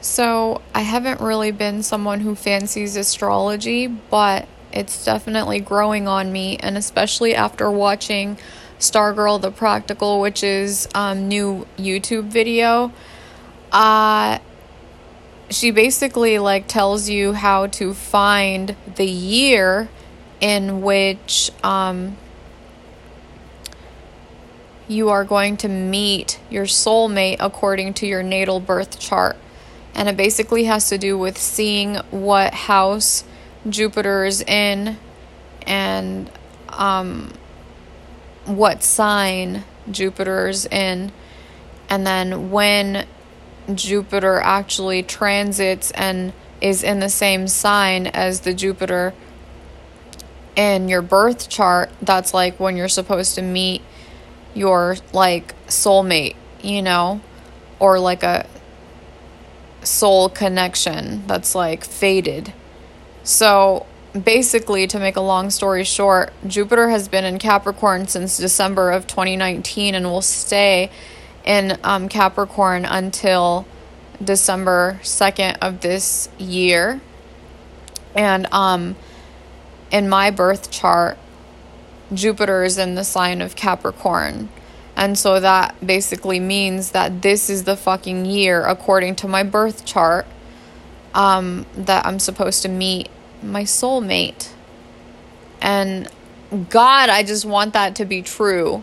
So, I haven't really been someone who fancies astrology, but it's definitely growing on me, and especially after watching Stargirl the Practical, which is um, new YouTube video. Uh, she basically like tells you how to find the year in which um, you are going to meet your soulmate according to your natal birth chart. And it basically has to do with seeing what house Jupiter is in and um, what sign Jupiter is in. And then when Jupiter actually transits and is in the same sign as the Jupiter in your birth chart, that's like when you're supposed to meet your like soulmate, you know, or like a soul connection that's like faded. So basically, to make a long story short, Jupiter has been in Capricorn since December of 2019 and will stay in um, Capricorn until December 2nd of this year. And um, in my birth chart, Jupiter is in the sign of Capricorn. And so that basically means that this is the fucking year, according to my birth chart, um, that I'm supposed to meet my soulmate. And God, I just want that to be true.